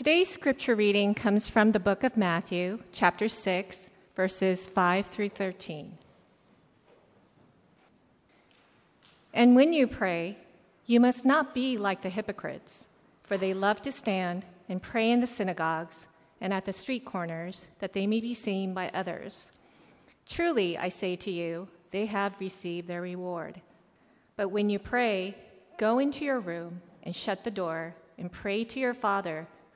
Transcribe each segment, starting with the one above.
Today's scripture reading comes from the book of Matthew, chapter 6, verses 5 through 13. And when you pray, you must not be like the hypocrites, for they love to stand and pray in the synagogues and at the street corners, that they may be seen by others. Truly, I say to you, they have received their reward. But when you pray, go into your room and shut the door and pray to your Father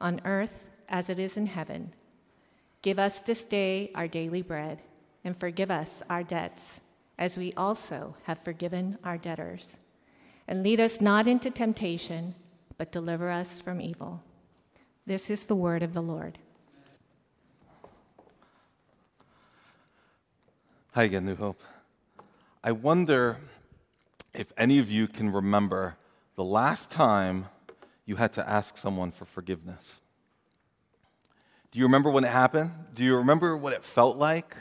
on earth as it is in heaven. Give us this day our daily bread, and forgive us our debts, as we also have forgiven our debtors. And lead us not into temptation, but deliver us from evil. This is the word of the Lord. Hi again, New Hope. I wonder if any of you can remember the last time you had to ask someone for forgiveness. Do you remember when it happened? Do you remember what it felt like?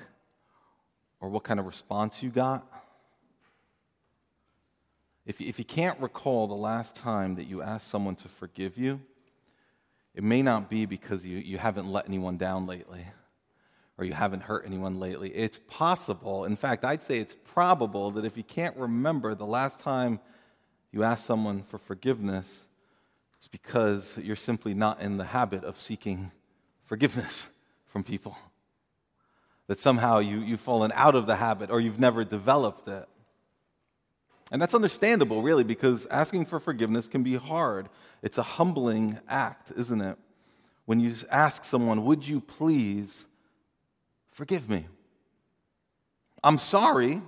Or what kind of response you got? If, if you can't recall the last time that you asked someone to forgive you, it may not be because you, you haven't let anyone down lately or you haven't hurt anyone lately. It's possible, in fact, I'd say it's probable that if you can't remember the last time you asked someone for forgiveness, it's because you're simply not in the habit of seeking forgiveness from people. That somehow you, you've fallen out of the habit or you've never developed it. And that's understandable, really, because asking for forgiveness can be hard. It's a humbling act, isn't it? When you ask someone, Would you please forgive me? I'm sorry.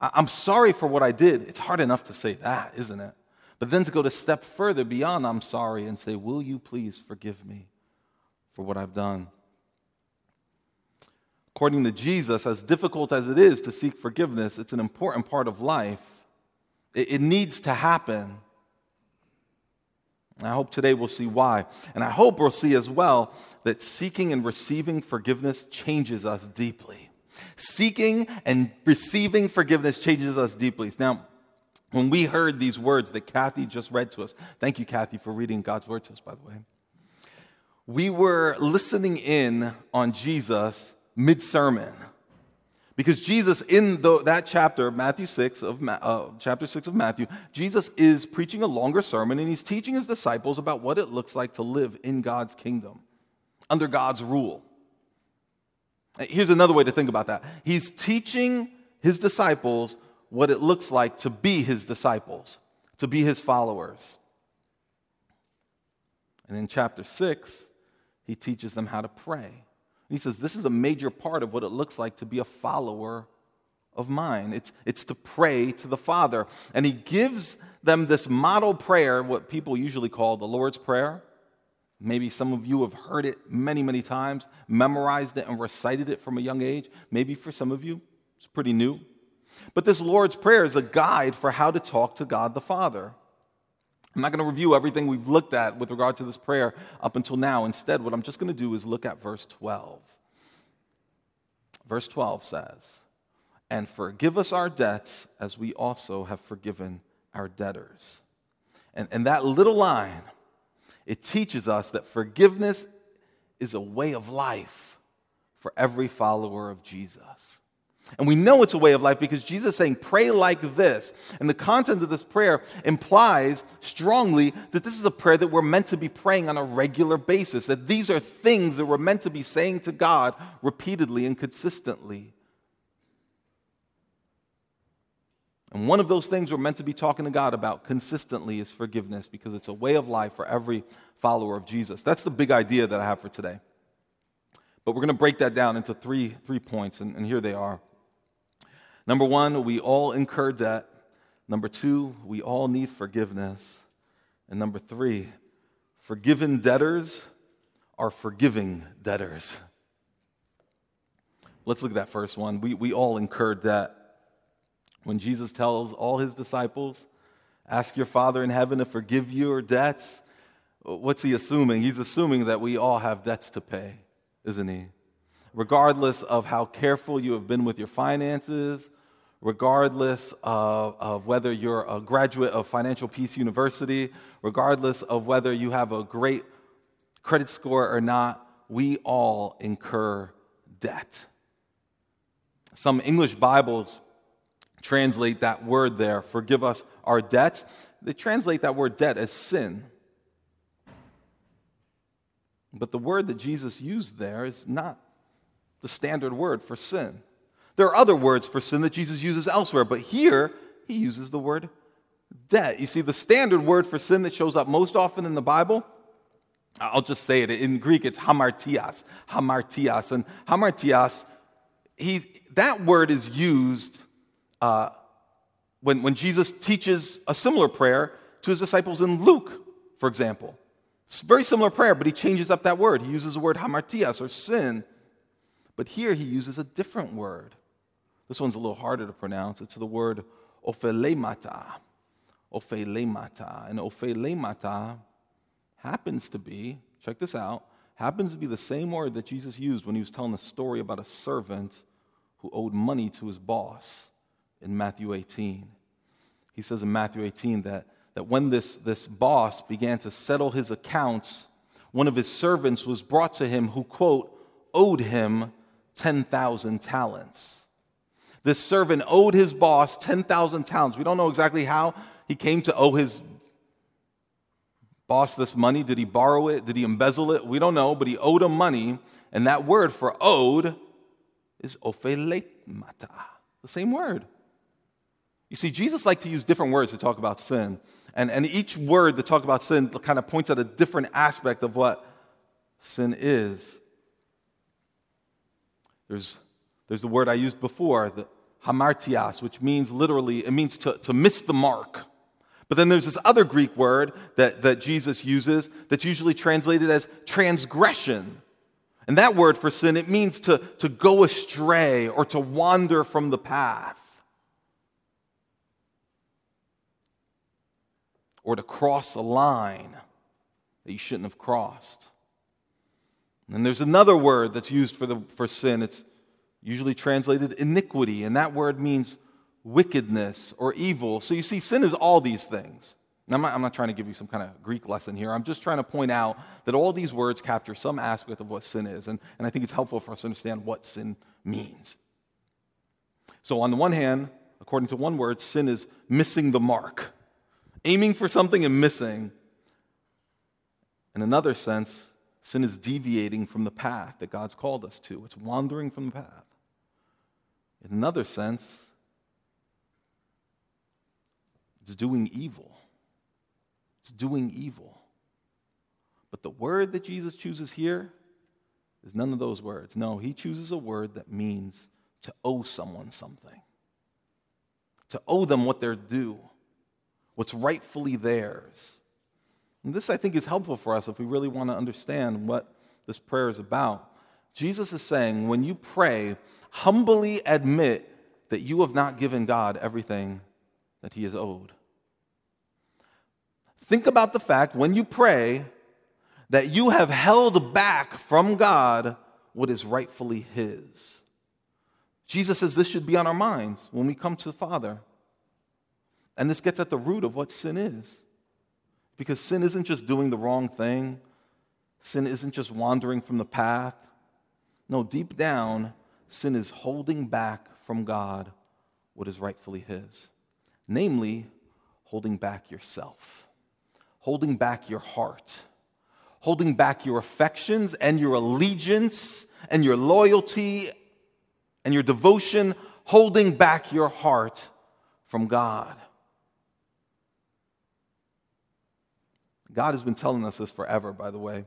I'm sorry for what I did. It's hard enough to say that, isn't it? But then to go to step further beyond I'm sorry and say, Will you please forgive me for what I've done? According to Jesus, as difficult as it is to seek forgiveness, it's an important part of life. It, it needs to happen. I hope today we'll see why. And I hope we'll see as well that seeking and receiving forgiveness changes us deeply. Seeking and receiving forgiveness changes us deeply. Now, when we heard these words that Kathy just read to us, thank you, Kathy, for reading God's word to us, by the way. We were listening in on Jesus mid sermon. Because Jesus, in the, that chapter, Matthew 6 of uh, chapter 6 of Matthew, Jesus is preaching a longer sermon and he's teaching his disciples about what it looks like to live in God's kingdom, under God's rule. Here's another way to think about that. He's teaching his disciples what it looks like to be his disciples, to be his followers. And in chapter 6, he teaches them how to pray. He says, This is a major part of what it looks like to be a follower of mine. It's, it's to pray to the Father. And he gives them this model prayer, what people usually call the Lord's Prayer. Maybe some of you have heard it many, many times, memorized it, and recited it from a young age. Maybe for some of you, it's pretty new. But this Lord's Prayer is a guide for how to talk to God the Father. I'm not going to review everything we've looked at with regard to this prayer up until now. Instead, what I'm just going to do is look at verse 12. Verse 12 says, And forgive us our debts as we also have forgiven our debtors. And, and that little line, it teaches us that forgiveness is a way of life for every follower of Jesus. And we know it's a way of life because Jesus is saying, pray like this. And the content of this prayer implies strongly that this is a prayer that we're meant to be praying on a regular basis, that these are things that we're meant to be saying to God repeatedly and consistently. And one of those things we're meant to be talking to God about consistently is forgiveness because it's a way of life for every follower of Jesus. That's the big idea that I have for today. But we're going to break that down into three, three points, and, and here they are. Number one, we all incur debt. Number two, we all need forgiveness. And number three, forgiven debtors are forgiving debtors. Let's look at that first one. We, we all incur debt. When Jesus tells all his disciples, ask your Father in heaven to forgive your debts, what's he assuming? He's assuming that we all have debts to pay, isn't he? Regardless of how careful you have been with your finances, regardless of, of whether you're a graduate of Financial Peace University, regardless of whether you have a great credit score or not, we all incur debt. Some English Bibles translate that word there, forgive us our debt. They translate that word debt as sin. But the word that Jesus used there is not the standard word for sin. There are other words for sin that Jesus uses elsewhere, but here he uses the word debt. You see, the standard word for sin that shows up most often in the Bible, I'll just say it. In Greek, it's hamartias. Hamartias. And hamartias, he, that word is used uh, when, when Jesus teaches a similar prayer to his disciples in Luke, for example. It's a very similar prayer, but he changes up that word. He uses the word hamartias, or sin. But here he uses a different word. This one's a little harder to pronounce. It's the word ophelemata. Ophelemata. And ophelemata happens to be, check this out, happens to be the same word that Jesus used when he was telling the story about a servant who owed money to his boss in Matthew 18. He says in Matthew 18 that, that when this, this boss began to settle his accounts, one of his servants was brought to him who, quote, owed him 10,000 talents. This servant owed his boss 10,000 talents. We don't know exactly how he came to owe his boss this money. Did he borrow it? Did he embezzle it? We don't know, but he owed him money. And that word for owed is ophelemata, the same word. You see, Jesus liked to use different words to talk about sin. And, and each word to talk about sin kind of points at a different aspect of what sin is. There's there's the word I used before, the hamartias, which means literally, it means to, to miss the mark. But then there's this other Greek word that, that Jesus uses that's usually translated as transgression. And that word for sin, it means to, to go astray or to wander from the path. Or to cross a line that you shouldn't have crossed. And there's another word that's used for, the, for sin. It's usually translated iniquity, and that word means wickedness or evil. So you see, sin is all these things. I'm not, I'm not, trying to give you some kind of Greek lesson here. I'm just trying to point out that all these words capture some aspect of what sin is. And, and I think it's helpful for us to understand what sin means. So, on the one hand, according to one word, sin is missing the mark, aiming for something and missing. In another sense, sin is deviating from the path that God's called us to, it's wandering from the path. In another sense, it's doing evil. It's doing evil. But the word that Jesus chooses here is none of those words. No, he chooses a word that means to owe someone something, to owe them what they're due, what's rightfully theirs. And this, I think, is helpful for us if we really want to understand what this prayer is about. Jesus is saying, when you pray, humbly admit that you have not given God everything that He is owed. Think about the fact when you pray that you have held back from God what is rightfully His. Jesus says this should be on our minds when we come to the Father. And this gets at the root of what sin is. Because sin isn't just doing the wrong thing, sin isn't just wandering from the path. No, deep down, sin is holding back from God what is rightfully His, namely, holding back yourself, holding back your heart, holding back your affections and your allegiance and your loyalty and your devotion, holding back your heart from God. God has been telling us this forever, by the way.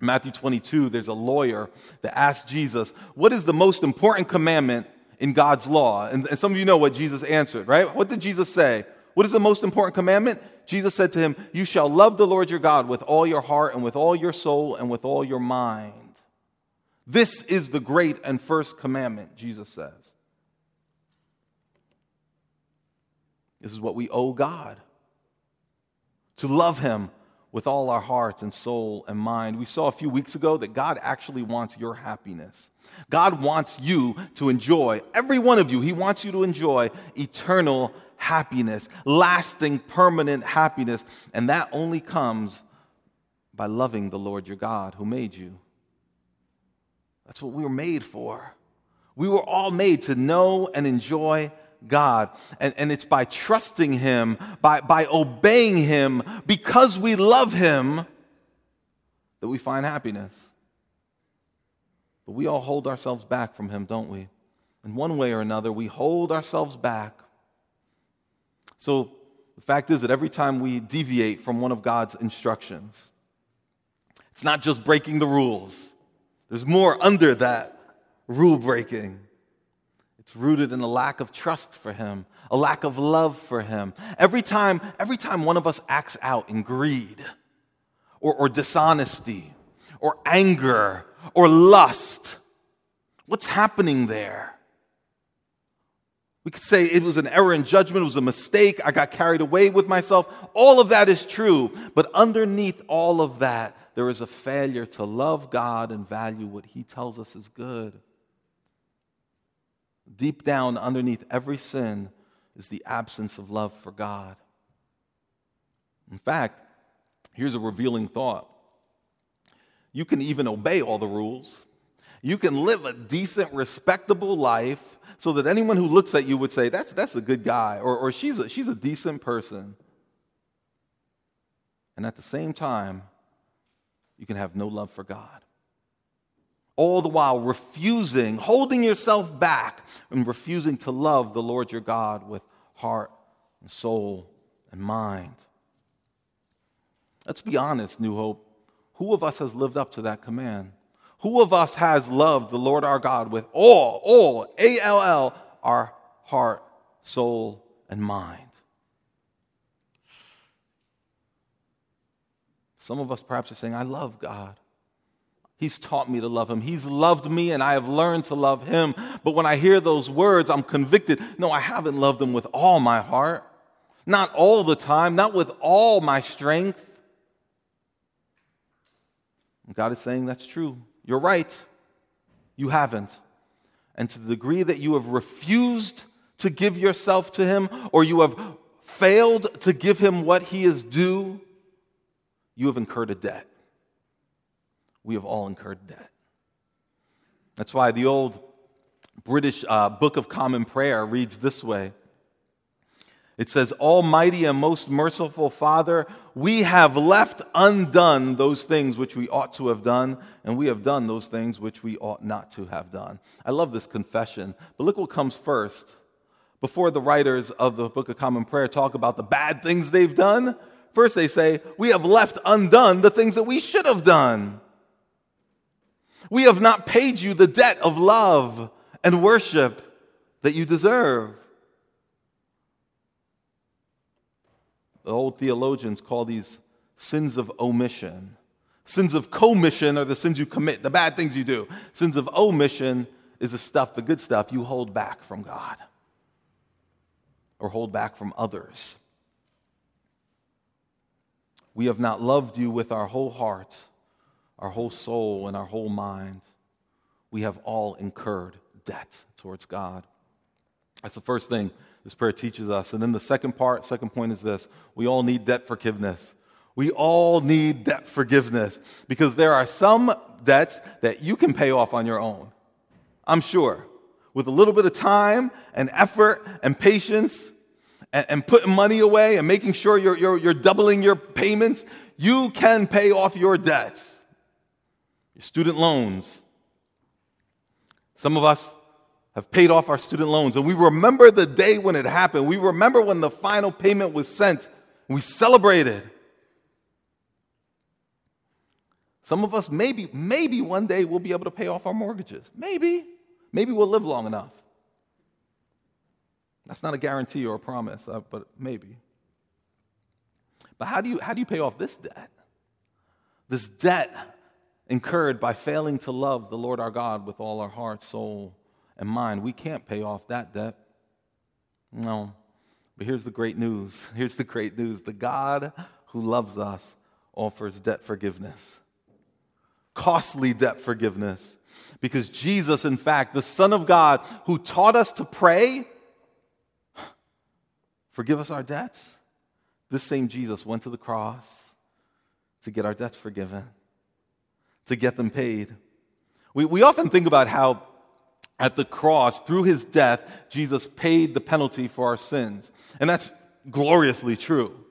Matthew 22, there's a lawyer that asked Jesus, What is the most important commandment in God's law? And, and some of you know what Jesus answered, right? What did Jesus say? What is the most important commandment? Jesus said to him, You shall love the Lord your God with all your heart and with all your soul and with all your mind. This is the great and first commandment, Jesus says. This is what we owe God to love Him with all our heart and soul and mind. We saw a few weeks ago that God actually wants your happiness. God wants you to enjoy, every one of you, He wants you to enjoy eternal happiness, lasting, permanent happiness. And that only comes by loving the Lord your God who made you. That's what we were made for. We were all made to know and enjoy God. And, and it's by trusting Him, by, by obeying Him, because we love Him, that we find happiness. But we all hold ourselves back from Him, don't we? In one way or another, we hold ourselves back. So the fact is that every time we deviate from one of God's instructions, it's not just breaking the rules, there's more under that rule breaking. It's rooted in a lack of trust for him, a lack of love for him. Every time, every time one of us acts out in greed or, or dishonesty or anger or lust, what's happening there? We could say it was an error in judgment, it was a mistake, I got carried away with myself. All of that is true. But underneath all of that, there is a failure to love God and value what He tells us is good. Deep down, underneath every sin, is the absence of love for God. In fact, here's a revealing thought you can even obey all the rules, you can live a decent, respectable life so that anyone who looks at you would say, That's, that's a good guy, or, or she's, a, she's a decent person. And at the same time, you can have no love for God all the while refusing, holding yourself back, and refusing to love the Lord your God with heart and soul and mind. Let's be honest, New Hope. Who of us has lived up to that command? Who of us has loved the Lord our God with all, all, A L L, our heart, soul, and mind? Some of us perhaps are saying, I love God. He's taught me to love him. He's loved me and I have learned to love him. But when I hear those words, I'm convicted. No, I haven't loved him with all my heart. Not all the time, not with all my strength. God is saying that's true. You're right. You haven't. And to the degree that you have refused to give yourself to him or you have failed to give him what he is due, you have incurred a debt we have all incurred debt. That's why the old British uh, Book of Common Prayer reads this way It says, Almighty and most merciful Father, we have left undone those things which we ought to have done, and we have done those things which we ought not to have done. I love this confession, but look what comes first. Before the writers of the Book of Common Prayer talk about the bad things they've done, first they say, We have left undone the things that we should have done. We have not paid you the debt of love and worship that you deserve. The old theologians call these sins of omission. Sins of commission are the sins you commit, the bad things you do. Sins of omission is the stuff, the good stuff you hold back from God or hold back from others. We have not loved you with our whole heart our whole soul and our whole mind, we have all incurred debt towards God. That's the first thing this prayer teaches us. And then the second part, second point is this we all need debt forgiveness. We all need debt forgiveness because there are some debts that you can pay off on your own. I'm sure. With a little bit of time and effort and patience and, and putting money away and making sure you're, you're, you're doubling your payments, you can pay off your debts your student loans. Some of us have paid off our student loans, and we remember the day when it happened. We remember when the final payment was sent. We celebrated. Some of us, maybe, maybe one day we'll be able to pay off our mortgages. Maybe. Maybe we'll live long enough. That's not a guarantee or a promise, uh, but maybe. But how do you, how do you pay off this debt? This debt incurred by failing to love the Lord our God with all our heart, soul, and mind. We can't pay off that debt. No. But here's the great news. Here's the great news. The God who loves us offers debt forgiveness, costly debt forgiveness. Because Jesus, in fact, the Son of God, who taught us to pray, forgive us our debts. This same Jesus went to the cross to get our debts forgiven, to get them paid. We, we often think about how at the cross, through his death, Jesus paid the penalty for our sins. And that's gloriously true.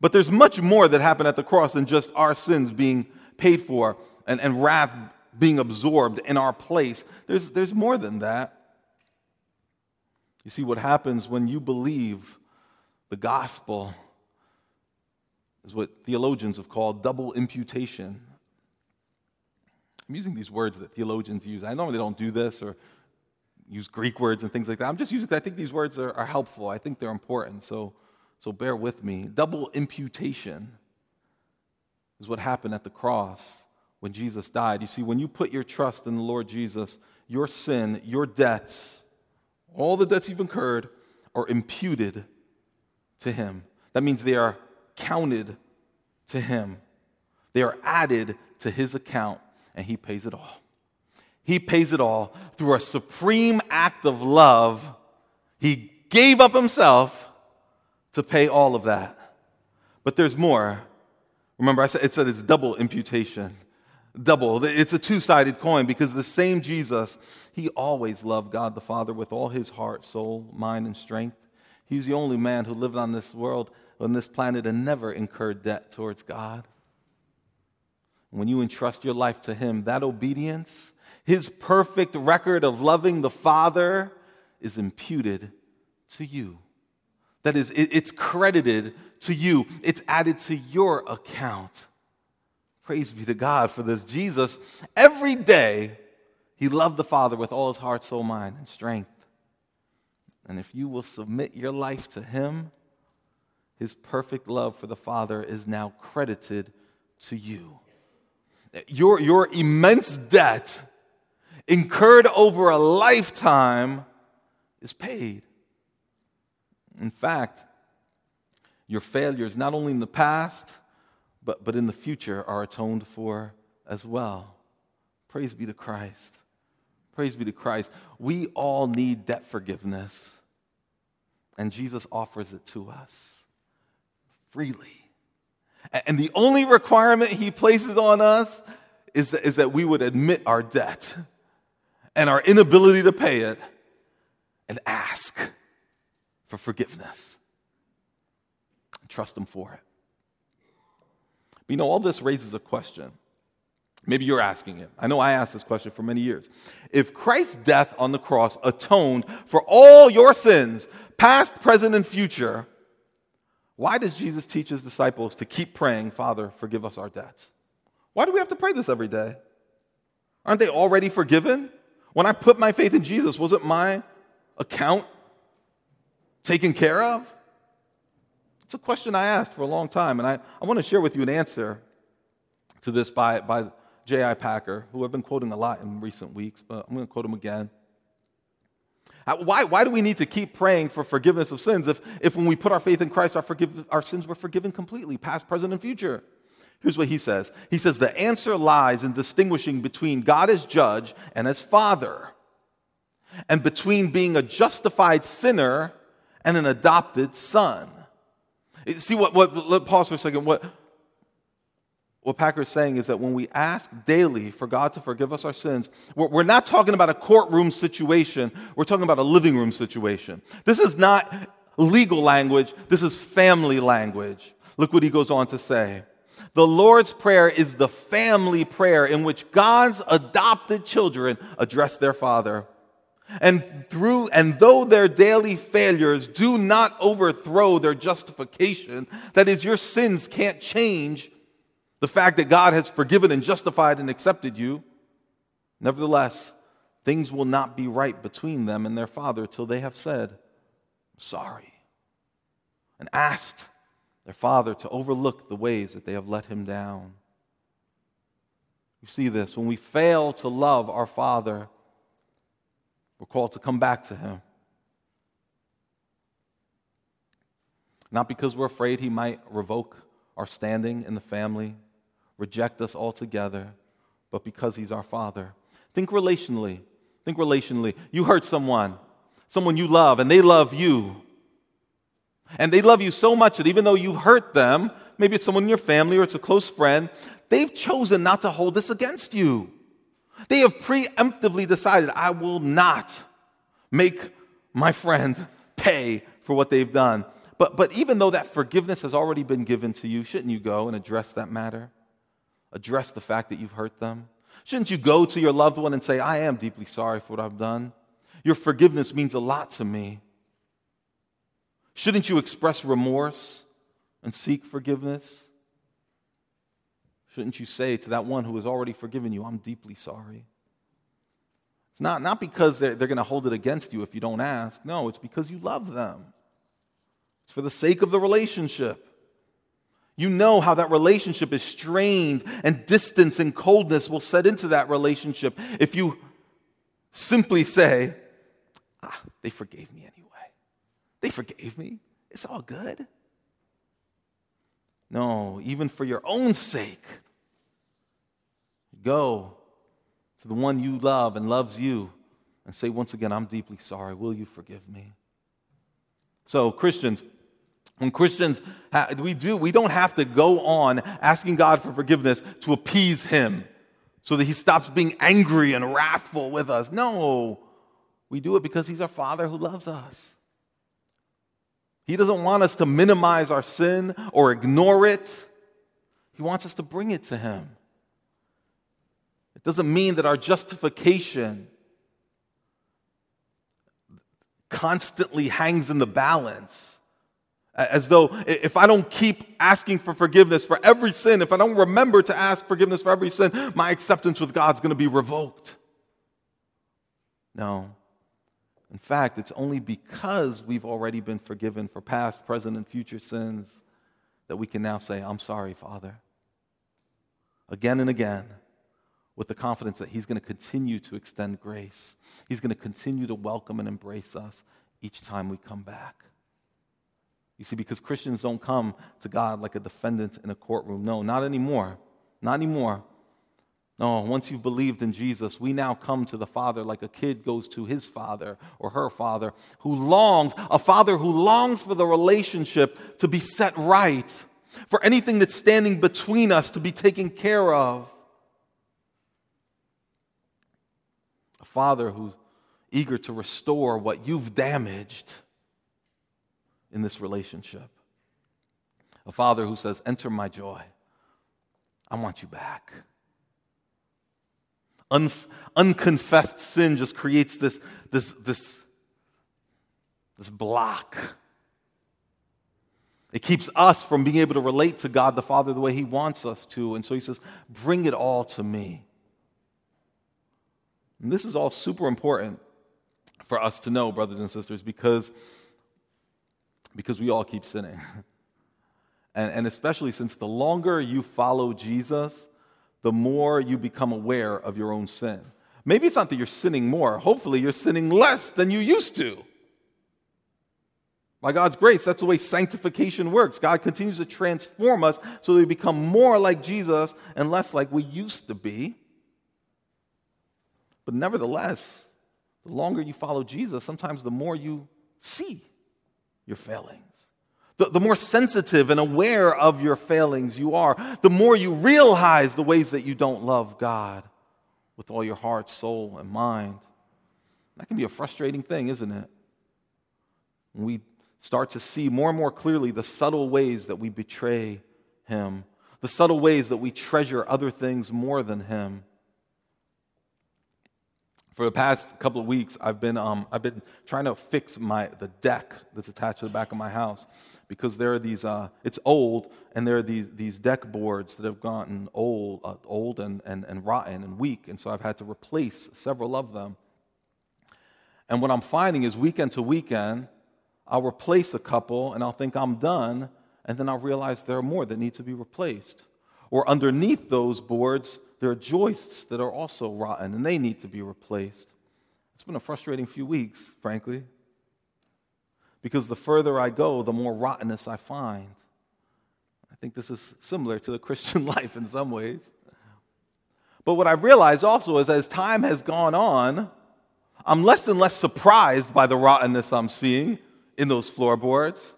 But there's much more that happened at the cross than just our sins being paid for and, and wrath being absorbed in our place. There's, there's more than that. You see, what happens when you believe the gospel is what theologians have called double imputation. I'm using these words that theologians use. I normally don't do this or use Greek words and things like that. I'm just using, I think these words are, are helpful. I think they're important. So, so bear with me. Double imputation is what happened at the cross when Jesus died. You see, when you put your trust in the Lord Jesus, your sin, your debts, all the debts you've incurred are imputed to him. That means they are counted to him. They are added to his account, and he pays it all. He pays it all through a supreme act of love. He gave up himself to pay all of that. But there's more. Remember, I said it said it's double imputation double. It's a two sided coin because the same Jesus, he always loved God the Father with all his heart, soul, mind, and strength. He's the only man who lived on this world, on this planet, and never incurred debt towards God. When you entrust your life to him, that obedience, his perfect record of loving the Father, is imputed to you. That is, it's credited to you, it's added to your account. Praise be to God for this. Jesus, every day, he loved the Father with all his heart, soul, mind, and strength. And if you will submit your life to him, his perfect love for the Father is now credited to you. Your, your immense debt incurred over a lifetime is paid. In fact, your failures, not only in the past, but, but in the future are atoned for as well. Praise be to Christ. Praise be to Christ. We all need debt forgiveness, and Jesus offers it to us freely. And the only requirement he places on us is that, is that we would admit our debt and our inability to pay it and ask for forgiveness. Trust him for it. But you know, all this raises a question. Maybe you're asking it. I know I asked this question for many years. If Christ's death on the cross atoned for all your sins, past, present, and future, why does Jesus teach his disciples to keep praying, Father, forgive us our debts? Why do we have to pray this every day? Aren't they already forgiven? When I put my faith in Jesus, wasn't my account taken care of? It's a question I asked for a long time, and I, I want to share with you an answer to this by, by J.I. Packer, who I've been quoting a lot in recent weeks, but I'm going to quote him again. Uh, why, why do we need to keep praying for forgiveness of sins if, if when we put our faith in Christ, our, forgive, our sins were forgiven completely, past, present, and future? Here's what he says He says, The answer lies in distinguishing between God as judge and as father, and between being a justified sinner and an adopted son. See what, what let pause for a second. What, what Packer is saying is that when we ask daily for God to forgive us our sins, we're, not talking about a courtroom situation, we're talking about a living room situation. This is not legal language, this is family language. Look what he goes on to say. The Lord's Prayer is the family prayer in which God's adopted children address their Father. And through and though their daily failures do not overthrow their justification, that is, your sins can't change the fact that God has forgiven and justified and accepted you. Nevertheless, things will not be right between them and their father till they have said, sorry, and asked their father to overlook the ways that they have let him down. You see this. When we fail to love our father, we're called to come back to him. Not because we're afraid he might revoke our standing in the family, reject us altogether, but because he's our father. Think relationally. Think relationally. You hurt someone, someone you love, and they love you. And they love you so much that even though you've hurt them, maybe it's someone in your family or it's a close friend, they've chosen not to hold this against you. They have preemptively decided, I will not make my friend pay for what they've done. But, but even though that forgiveness has already been given to you, shouldn't you go and address that matter? Address the fact that you've hurt them? Shouldn't you go to your loved one and say, I am deeply sorry for what I've done? Your forgiveness means a lot to me. Shouldn't you express remorse and seek forgiveness? Shouldn't you say to that one who has already forgiven you, I'm deeply sorry? It's not, not because they're, they're going to hold it against you if you don't ask. No, it's because you love them. It's for the sake of the relationship. You know how that relationship is strained, and distance and coldness will set into that relationship if you simply say, ah, they forgave me anyway. They forgave me. It's all good. No, even for your own sake, go to the one you love and loves you and say, once again, I'm deeply sorry. Will you forgive me? So, Christians, when Christians, we do, we don't have to go on asking God for forgiveness to appease Him so that He stops being angry and wrathful with us. No, we do it because He's our Father who loves us. He doesn't want us to minimize our sin or ignore it, He wants us to bring it to Him. It doesn't mean that our justification constantly hangs in the balance as though if I don't keep asking for forgiveness for every sin, if I don't remember to ask forgiveness for every sin, my acceptance with God's going to be revoked. No. In fact, it's only because we've already been forgiven for past, present, and future sins that we can now say, I'm sorry, Father. Again and again, with the confidence that He's going to continue to extend grace. He's going to continue to welcome and embrace us each time we come back. You see, because Christians don't come to God like a defendant in a courtroom. No, not anymore. Not anymore. No, once you've believed in Jesus, we now come to the Father like a kid goes to his father or her father who longs, a father who longs for the relationship to be set right, for anything that's standing between us to be taken care of. A father who's eager to restore what you've damaged in this relationship. A father who says, Enter my joy. I want you back. Un- unconfessed sin just creates this, this, this, this block. It keeps us from being able to relate to God the Father the way He wants us to. And so He says, Bring it all to me. And this is all super important for us to know, brothers and sisters, because because we all keep sinning. and, and especially since the longer you follow Jesus, the more you become aware of your own sin. Maybe it's not that you're sinning more, hopefully, you're sinning less than you used to. By God's grace, that's the way sanctification works. God continues to transform us so that we become more like Jesus and less like we used to be. But nevertheless, the longer you follow Jesus, sometimes the more you see your failings. The, the more sensitive and aware of your failings you are, the more you realize the ways that you don't love God with all your heart, soul, and mind. That can be a frustrating thing, isn't it? When we start to see more and more clearly the subtle ways that we betray Him, the subtle ways that we treasure other things more than Him for the past couple of weeks, I've been, um, I've been trying to fix my, the deck that's attached to the back of my house because there are these, uh, it's old, and there are these, these deck boards that have gotten old, uh, old and, and, and rotten and weak, and so I've had to replace several of them. And what I'm finding is weekend to weekend, I'll replace a couple and I'll think I'm done, and then I'll realize there are more that need to be replaced. Or underneath those boards, there are joists that are also rotten and they need to be replaced. It's been a frustrating few weeks, frankly, because the further I go, the more rottenness I find. I think this is similar to the Christian life in some ways. But what I realize also is as time has gone on, I'm less and less surprised by the rottenness I'm seeing in those floorboards.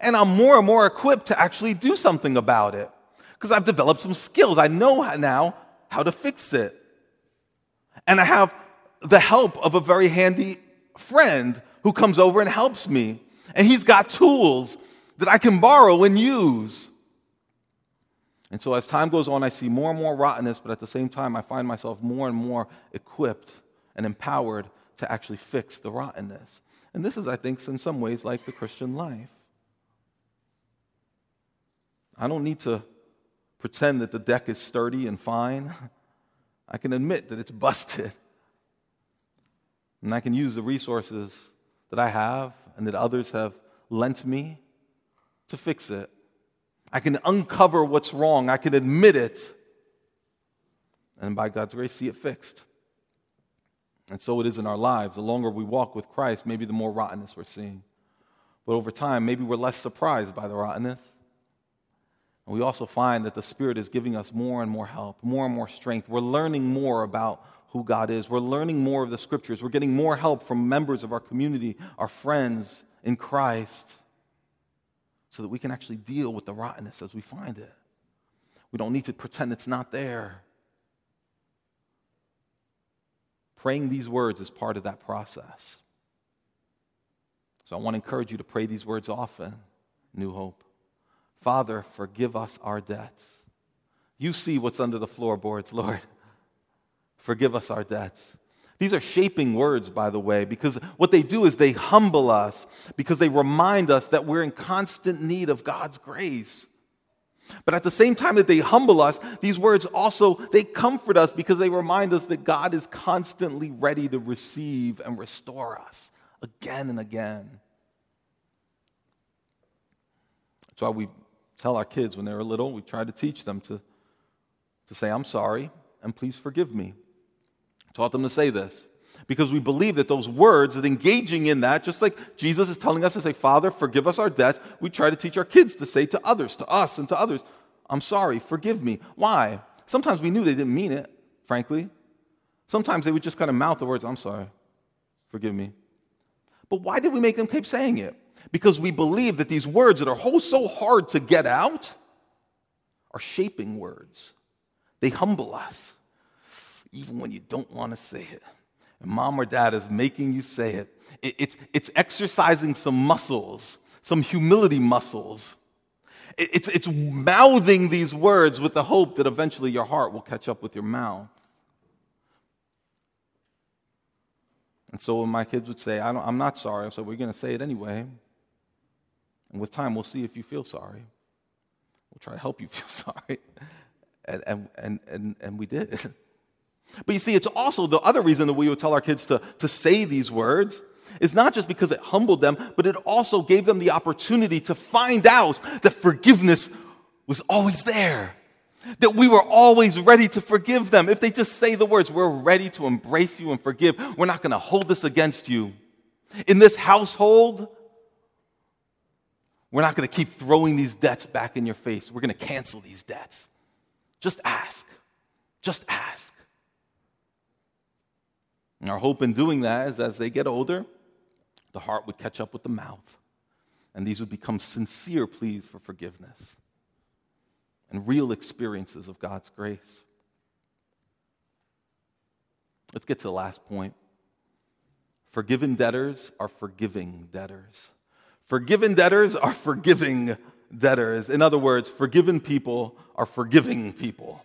And I'm more and more equipped to actually do something about it because I've developed some skills. I know now how to fix it. And I have the help of a very handy friend who comes over and helps me. And he's got tools that I can borrow and use. And so as time goes on, I see more and more rottenness, but at the same time, I find myself more and more equipped and empowered to actually fix the rottenness. And this is, I think, in some ways like the Christian life. I don't need to pretend that the deck is sturdy and fine. I can admit that it's busted. And I can use the resources that I have and that others have lent me to fix it. I can uncover what's wrong. I can admit it. And by God's grace, see it fixed. And so it is in our lives. The longer we walk with Christ, maybe the more rottenness we're seeing. But over time, maybe we're less surprised by the rottenness. And we also find that the Spirit is giving us more and more help, more and more strength. We're learning more about who God is. We're learning more of the Scriptures. We're getting more help from members of our community, our friends in Christ so that we can actually deal with the rottenness as we find it. We don't need to pretend it's not there. Praying these words is part of that process. So I want to encourage you to pray these words often, New Hope. Father, forgive us our debts. You see what's under the floorboards, Lord. Forgive us our debts. These are shaping words, by the way, because what they do is they humble us because they remind us that we're in constant need of God's grace. But at the same time that they humble us, these words also they comfort us because they remind us that God is constantly ready to receive and restore us again and again. That's why we tell our kids when they were little, we try to teach them to, to say, I'm sorry and please forgive me taught them to say this because we believe that those words, that engaging in that, just like Jesus is telling us to say, Father, forgive us our debts, we try to teach our kids to say to others, to us and to others, I'm sorry, forgive me. Why? Sometimes we knew they didn't mean it, frankly. Sometimes they would just kind of mouth the words, I'm sorry, forgive me. But why did we make them keep saying it? Because we believe that these words that are so hard to get out are shaping words. They humble us even when you don't want to say it. And mom or dad is making you say it. it, it it's exercising some muscles, some humility muscles. It, it's, it's mouthing these words with the hope that eventually your heart will catch up with your mouth. And so when my kids would say, I am not sorry, I said, We're going to say it anyway. And with time, we'll see if you feel sorry. We'll try to help you feel sorry. And, and, and, and, and we did. But you see, it's also the other reason that we would tell our kids to, to say these words is not just because it humbled them, but it also gave them the opportunity to find out that forgiveness was always there. That we were always ready to forgive them. If they just say the words, we're ready to embrace you and forgive, we're not going to hold this against you. In this household, we're not going to keep throwing these debts back in your face. We're going to cancel these debts. Just ask. Just ask. And our hope in doing that is as they get older, the heart would catch up with the mouth, and these would become sincere pleas for forgiveness and real experiences of God's grace. Let's get to the last point. Forgiven debtors are forgiving debtors. Forgiven debtors are forgiving debtors. In other words, forgiven people are forgiving people.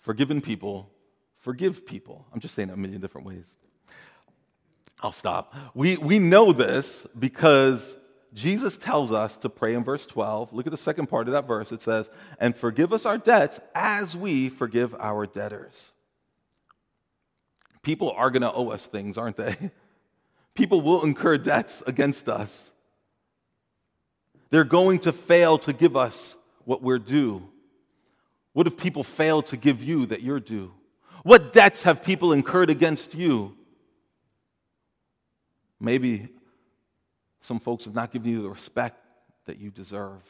Forgiven people forgive people. I'm just saying it a million different ways. I'll stop. We, we know this because Jesus tells us to pray in verse 12. Look at the second part of that verse. It says, And forgive us our debts as we forgive our debtors. People are going to owe us things, aren't they? People will incur debts against us. They're going to fail to give us what we're due. What if people fail to give you that you're due? What debts have people incurred against you? Maybe some folks have not given you the respect that you deserve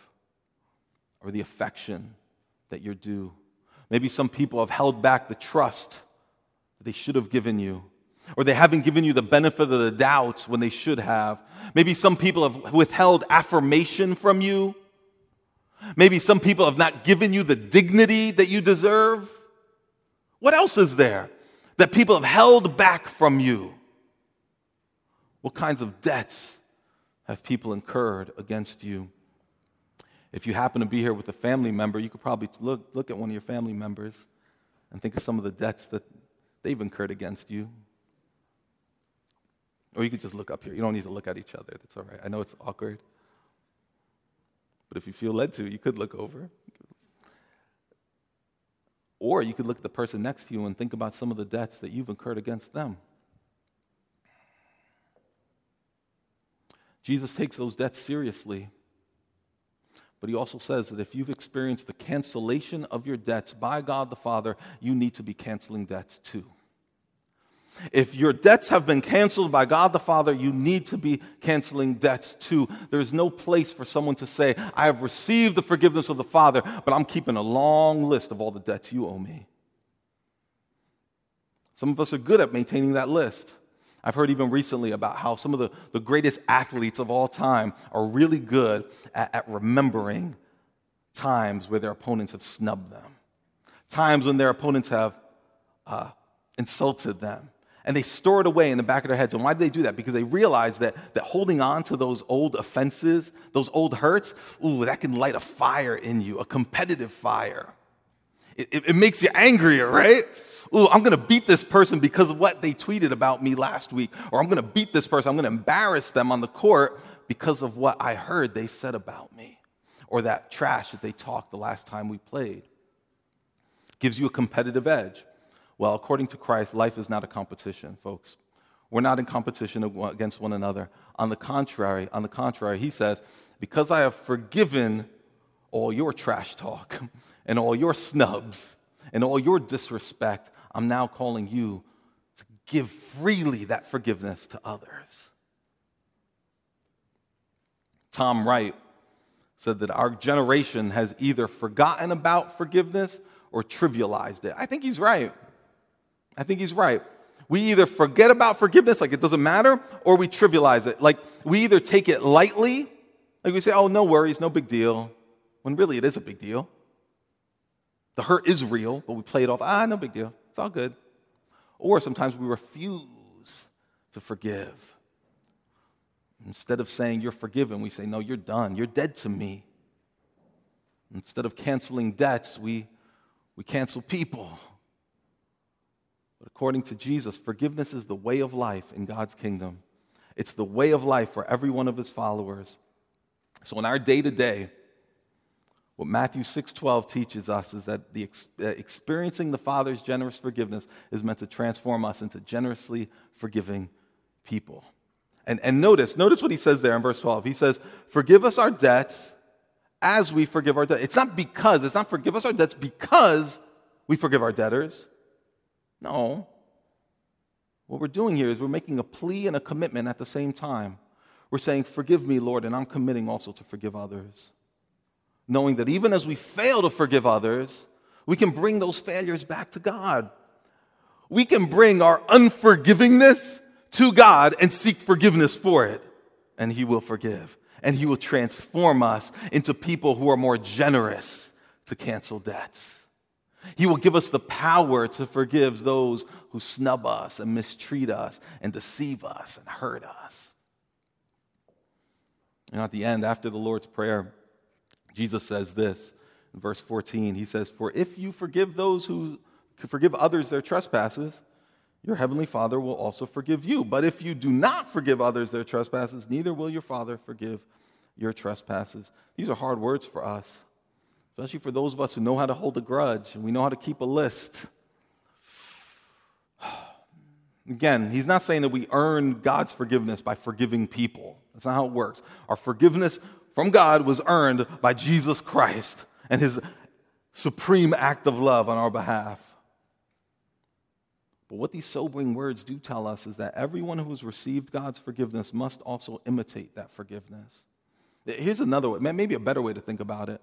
or the affection that you're due. Maybe some people have held back the trust that they should have given you, or they haven't given you the benefit of the doubt when they should have. Maybe some people have withheld affirmation from you. Maybe some people have not given you the dignity that you deserve. What else is there that people have held back from you? What kinds of debts have people incurred against you? If you happen to be here with a family member, you could probably look, look at one of your family members and think of some of the debts that they've incurred against you. Or you could just look up here. You don't need to look at each other. That's all right. I know it's awkward. But if you feel led to, you could look over. Or you could look at the person next to you and think about some of the debts that you've incurred against them. Jesus takes those debts seriously. But he also says that if you've experienced the cancellation of your debts by God the Father, you need to be canceling debts too. If your debts have been canceled by God the Father, you need to be canceling debts too. There is no place for someone to say, I have received the forgiveness of the Father, but I'm keeping a long list of all the debts you owe me. Some of us are good at maintaining that list. I've heard even recently about how some of the, the greatest athletes of all time are really good at, at remembering times where their opponents have snubbed them, times when their opponents have uh, insulted them. And they store it away in the back of their heads. And why do they do that? Because they realize that, that holding on to those old offenses, those old hurts, ooh, that can light a fire in you, a competitive fire. It, it, it makes you angrier, right? Ooh, I'm gonna beat this person because of what they tweeted about me last week. Or I'm gonna beat this person, I'm gonna embarrass them on the court because of what I heard they said about me. Or that trash that they talked the last time we played. Gives you a competitive edge. Well, according to Christ, life is not a competition, folks. We're not in competition against one another. On the contrary, on the contrary, he says, because I have forgiven all your trash talk and all your snubs and all your disrespect, I'm now calling you to give freely that forgiveness to others. Tom Wright said that our generation has either forgotten about forgiveness or trivialized it. I think he's right. I think he's right. We either forget about forgiveness, like it doesn't matter, or we trivialize it. Like we either take it lightly, like we say, oh, no worries, no big deal, when really it is a big deal. The hurt is real, but we play it off, ah, no big deal, it's all good. Or sometimes we refuse to forgive. Instead of saying you're forgiven, we say, no, you're done, you're dead to me. Instead of canceling debts, we, we cancel people. But according to Jesus, forgiveness is the way of life in God's kingdom. It's the way of life for every one of his followers. So in our day to day, what Matthew 6:12 teaches us is that the experiencing the Father's generous forgiveness is meant to transform us into generously forgiving people. And, and notice, notice what he says there in verse 12. He says, Forgive us our debts as we forgive our debtors. It's not because, it's not forgive us our debts because we forgive our debtors. No. What we're doing here is we're making a plea and a commitment at the same time. We're saying, Forgive me, Lord, and I'm committing also to forgive others. Knowing that even as we fail to forgive others, we can bring those failures back to God. We can bring our unforgivingness to God and seek forgiveness for it, and He will forgive. And He will transform us into people who are more generous to cancel debts. He will give us the power to forgive those who snub us and mistreat us and deceive us and hurt us. And at the end, after the Lord's Prayer, Jesus says this in verse 14. He says, For if you forgive those who forgive others their trespasses, your heavenly Father will also forgive you. But if you do not forgive others their trespasses, neither will your Father forgive your trespasses. These are hard words for us especially for those of us who know how to hold a grudge and we know how to keep a list. Again, he's not saying that we earn God's forgiveness by forgiving people. That's not how it works. Our forgiveness from God was earned by Jesus Christ and his supreme act of love on our behalf. But what these sobering words do tell us is that everyone who has received God's forgiveness must also imitate that forgiveness. Here's another way, maybe a better way to think about it.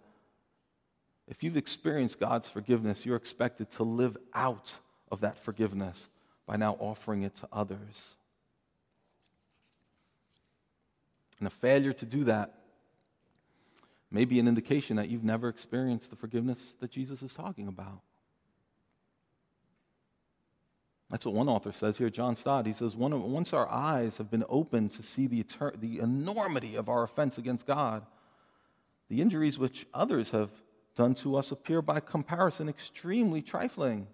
If you've experienced God's forgiveness, you're expected to live out of that forgiveness by now offering it to others. And a failure to do that may be an indication that you've never experienced the forgiveness that Jesus is talking about. That's what one author says here, John Stott. He says, Once our eyes have been opened to see the, etern- the enormity of our offense against God, the injuries which others have done to us appear by comparison extremely trifling.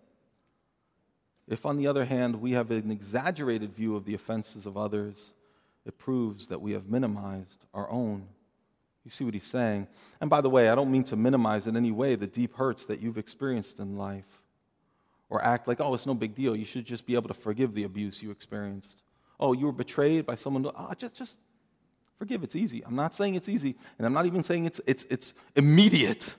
If, on the other hand, we have an exaggerated view of the offenses of others, it proves that we have minimized our own. You see what he's saying? And by the way, I don't mean to minimize in any way the deep hurts that you've experienced in life or act like, oh, it's no big deal. You should just be able to forgive the abuse you experienced. Oh, you were betrayed by someone. Oh, just, just forgive. It's easy. I'm not saying it's easy, and I'm not even saying it's, it's, it's immediate.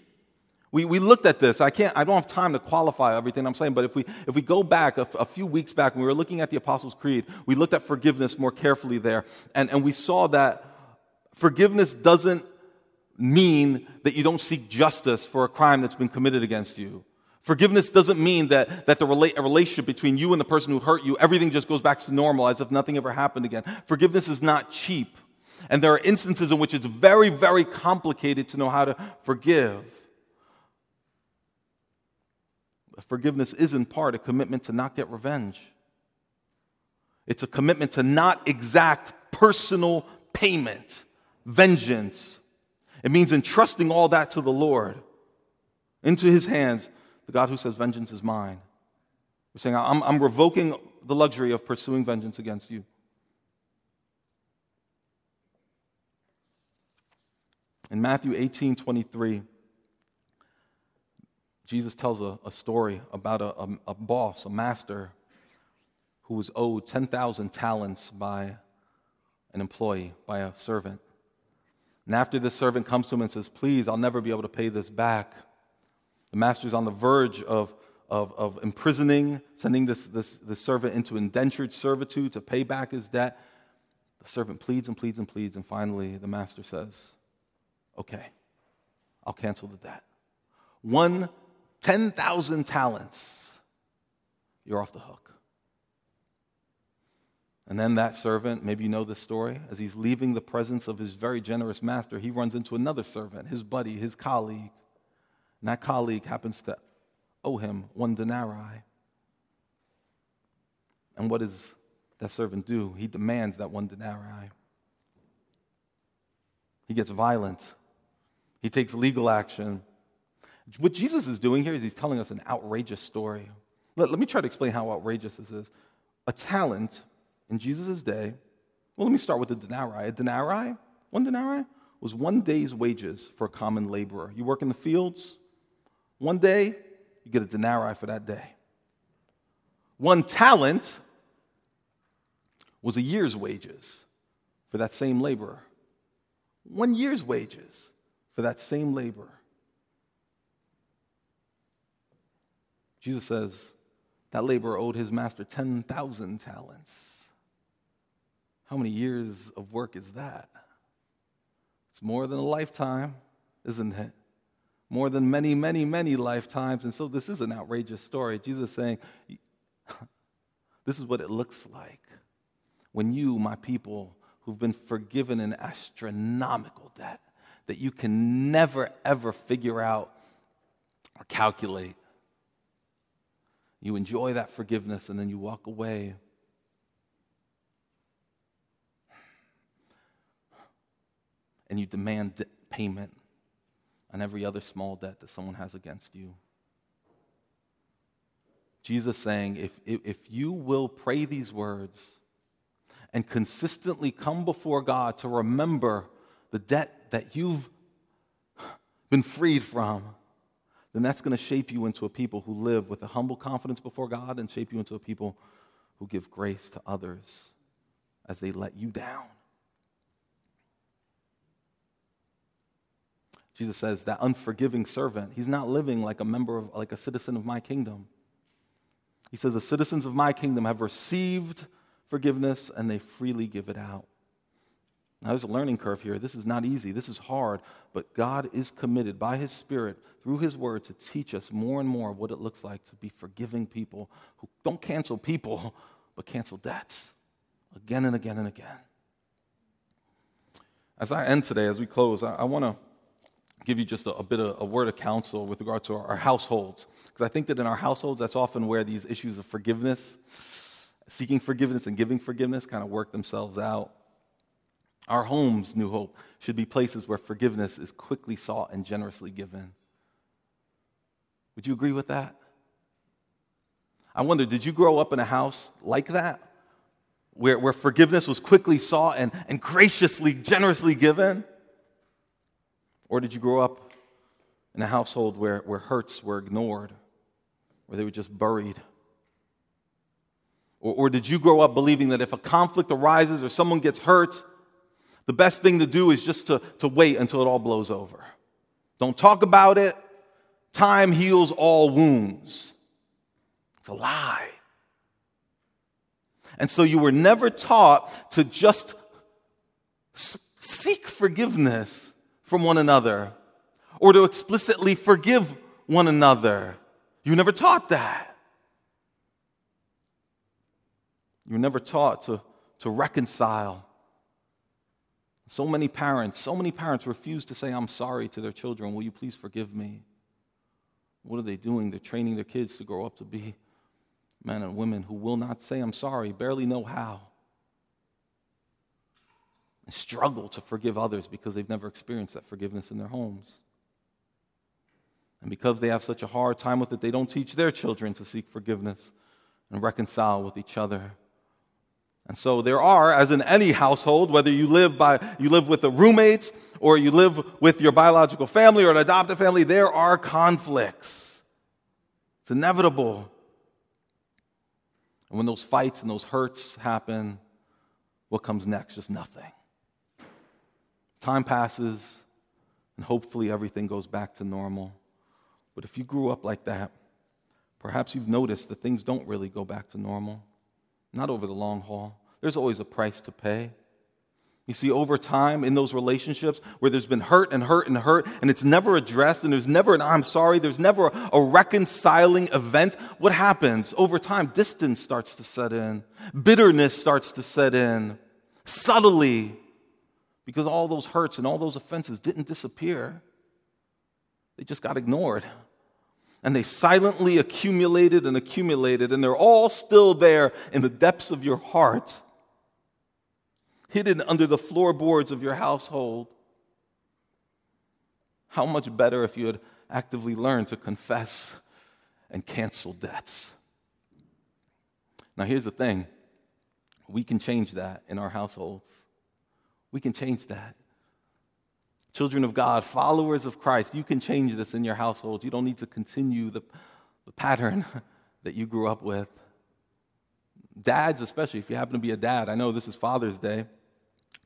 We, we looked at this. I, can't, I don't have time to qualify everything I'm saying, but if we, if we go back a, a few weeks back when we were looking at the Apostles' Creed, we looked at forgiveness more carefully there, and, and we saw that forgiveness doesn't mean that you don't seek justice for a crime that's been committed against you. Forgiveness doesn't mean that, that the rela- relationship between you and the person who hurt you, everything just goes back to normal as if nothing ever happened again. Forgiveness is not cheap. And there are instances in which it's very, very complicated to know how to forgive. Forgiveness is in part a commitment to not get revenge. It's a commitment to not exact personal payment, vengeance. It means entrusting all that to the Lord, into His hands, the God who says, Vengeance is mine. We're saying, I'm, I'm revoking the luxury of pursuing vengeance against you. In Matthew 18 23, Jesus tells a, a story about a, a, a, boss, a master, who was owed 10,000 talents by an employee, by a servant. And after the servant comes to him and says, Please, I'll never be able to pay this back, the master's on the verge of, of, of imprisoning, sending this, this, this servant into indentured servitude to pay back his debt. The servant pleads and pleads and pleads, and finally the master says, Okay, I'll cancel the debt. One 10,000 talents, you're off the hook. And then that servant, maybe you know this story, as he's leaving the presence of his very generous master, he runs into another servant, his buddy, his colleague, and that colleague happens to owe him one denarii. And what does that servant do? He demands that one denarii. He gets violent. He takes legal action. What Jesus is doing here is he's telling us an outrageous story. Let, let me try to explain how outrageous this is. A talent in Jesus' day, well, let me start with the denarii. A denarii, one denarii, was one day's wages for a common laborer. You work in the fields, one day, you get a denarii for that day. One talent was a year's wages for that same laborer. One year's wages for that same laborer. Jesus says that laborer owed his master 10,000 talents. How many years of work is that? It's more than a lifetime, isn't it? more than many, many, many lifetimes. And so this is an outrageous story. Jesus saying, This is what it looks like when you, my people, who've been forgiven an astronomical debt that you can never, ever figure out or calculate. You enjoy that forgiveness and then you walk away. And you demand payment on every other small debt that someone has against you. Jesus saying, if, if, if you will pray these words and consistently come before God to remember the debt that you've been freed from, then that's going to shape you into a people who live with a humble confidence before God and shape you into a people who give grace to others as they let you down. Jesus says that unforgiving servant, he's not living like a member of, like a citizen of my kingdom. He says, The citizens of my kingdom have received forgiveness and they freely give it out. Now, there's a learning curve here. This is not easy. This is hard. But God is committed by His Spirit through His Word to teach us more and more of what it looks like to be forgiving people who don't cancel people, but cancel debts again and again and again. As I end today, as we close, I, I want to give you just a, a, bit of a word of counsel with regard to our, our households. Because I think that in our households, that's often where these issues of forgiveness, seeking forgiveness and giving forgiveness kind of work themselves out. Our homes, New Hope, should be places where forgiveness is quickly sought and generously given. Would you agree with that? I wonder, did you grow up in a house like that? Where, where forgiveness was quickly sought and, and graciously, generously given? Or did you grow up in a household where, where hurts were ignored, where they were just buried? Or, or did you grow up believing that if a conflict arises or someone gets hurt, the best thing to do is just to, to wait until it all blows over. Don't talk about it. Time heals all wounds. It's a lie. And so you were never taught to just seek forgiveness from one another or to explicitly forgive one another. You never taught that. You never taught to, to reconcile so many parents, so many parents refuse to say, I'm sorry to their children. Will you please forgive me? What are they doing? They're training their kids to grow up to be men and women who will not say, I'm sorry, barely know how. And struggle to forgive others because they've never experienced that forgiveness in their homes. And because they have such a hard time with it, they don't teach their children to seek forgiveness and reconcile with each other. And so there are, as in any household, whether you live by you live with a roommate or you live with your biological family or an adopted family, there are conflicts. It's inevitable. And when those fights and those hurts happen, what comes next? Just nothing. Time passes, and hopefully everything goes back to normal. But if you grew up like that, perhaps you've noticed that things don't really go back to normal not over the long haul. There's always a price to pay. You see, over time in those relationships where there's been hurt and hurt and hurt, and it's never addressed, and there's never an I'm sorry, there's never a reconciling event, what happens? Over time, distance starts to set in, bitterness starts to set in, subtly, because all those hurts and all those offenses didn't disappear, they just got ignored and they silently accumulated and accumulated, and they're all still there in the depths of your heart, hidden under the floorboards of your household. How much better if you had actively learned to confess and cancel debts? Now, here's the thing we can change that in our households. We can change that. Children of God, followers of Christ, you can change this in your household. You don't need to continue the, the pattern that you grew up with. Dads, especially if you happen to be a dad, I know this is Father's Day.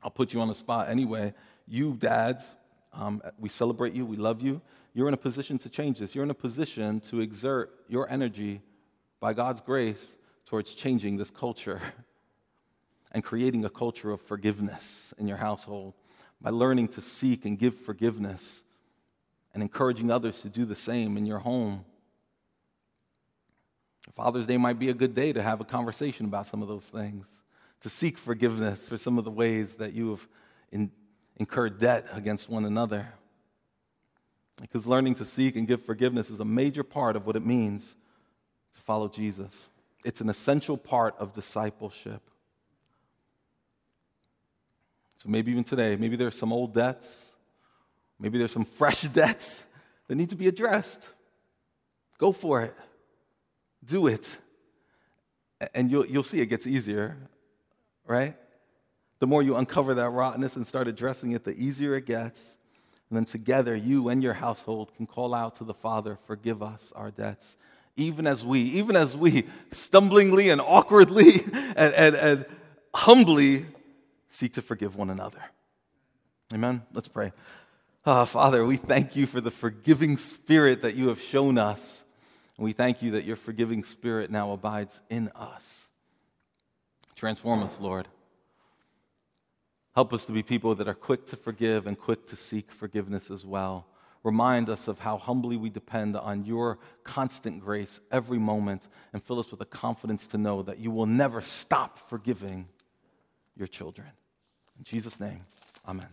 I'll put you on the spot anyway. You, dads, um, we celebrate you, we love you. You're in a position to change this. You're in a position to exert your energy by God's grace towards changing this culture and creating a culture of forgiveness in your household by learning to seek and give forgiveness and encouraging others to do the same in your home. Father's Day might be a good day to have a conversation about some of those things, to seek forgiveness for some of the ways that you have in, incurred debt against one another. Because learning to seek and give forgiveness is a major part of what it means to follow Jesus. It's an essential part of discipleship. So maybe even today, maybe there's some old debts, maybe there's some fresh debts that need to be addressed. Go for it. Do it. And you'll, you'll see it gets easier, right? The more you uncover that rottenness and start addressing it, the easier it gets. And then together, you and your household can call out to the Father, forgive us our debts. Even as we, even as we stumblingly and awkwardly and, and, and humbly seek to forgive one another. Amen? Let's pray. Oh, Father, we thank you for the forgiving spirit that you have shown us. And we thank you that your forgiving spirit now abides in us. Transform us, Lord. Help us to be people that are quick to forgive and quick to seek forgiveness as well. Remind us of how humbly we depend on your constant grace every moment and fill us with a confidence to know that you will never stop forgiving your children. In Jesus' name, amen.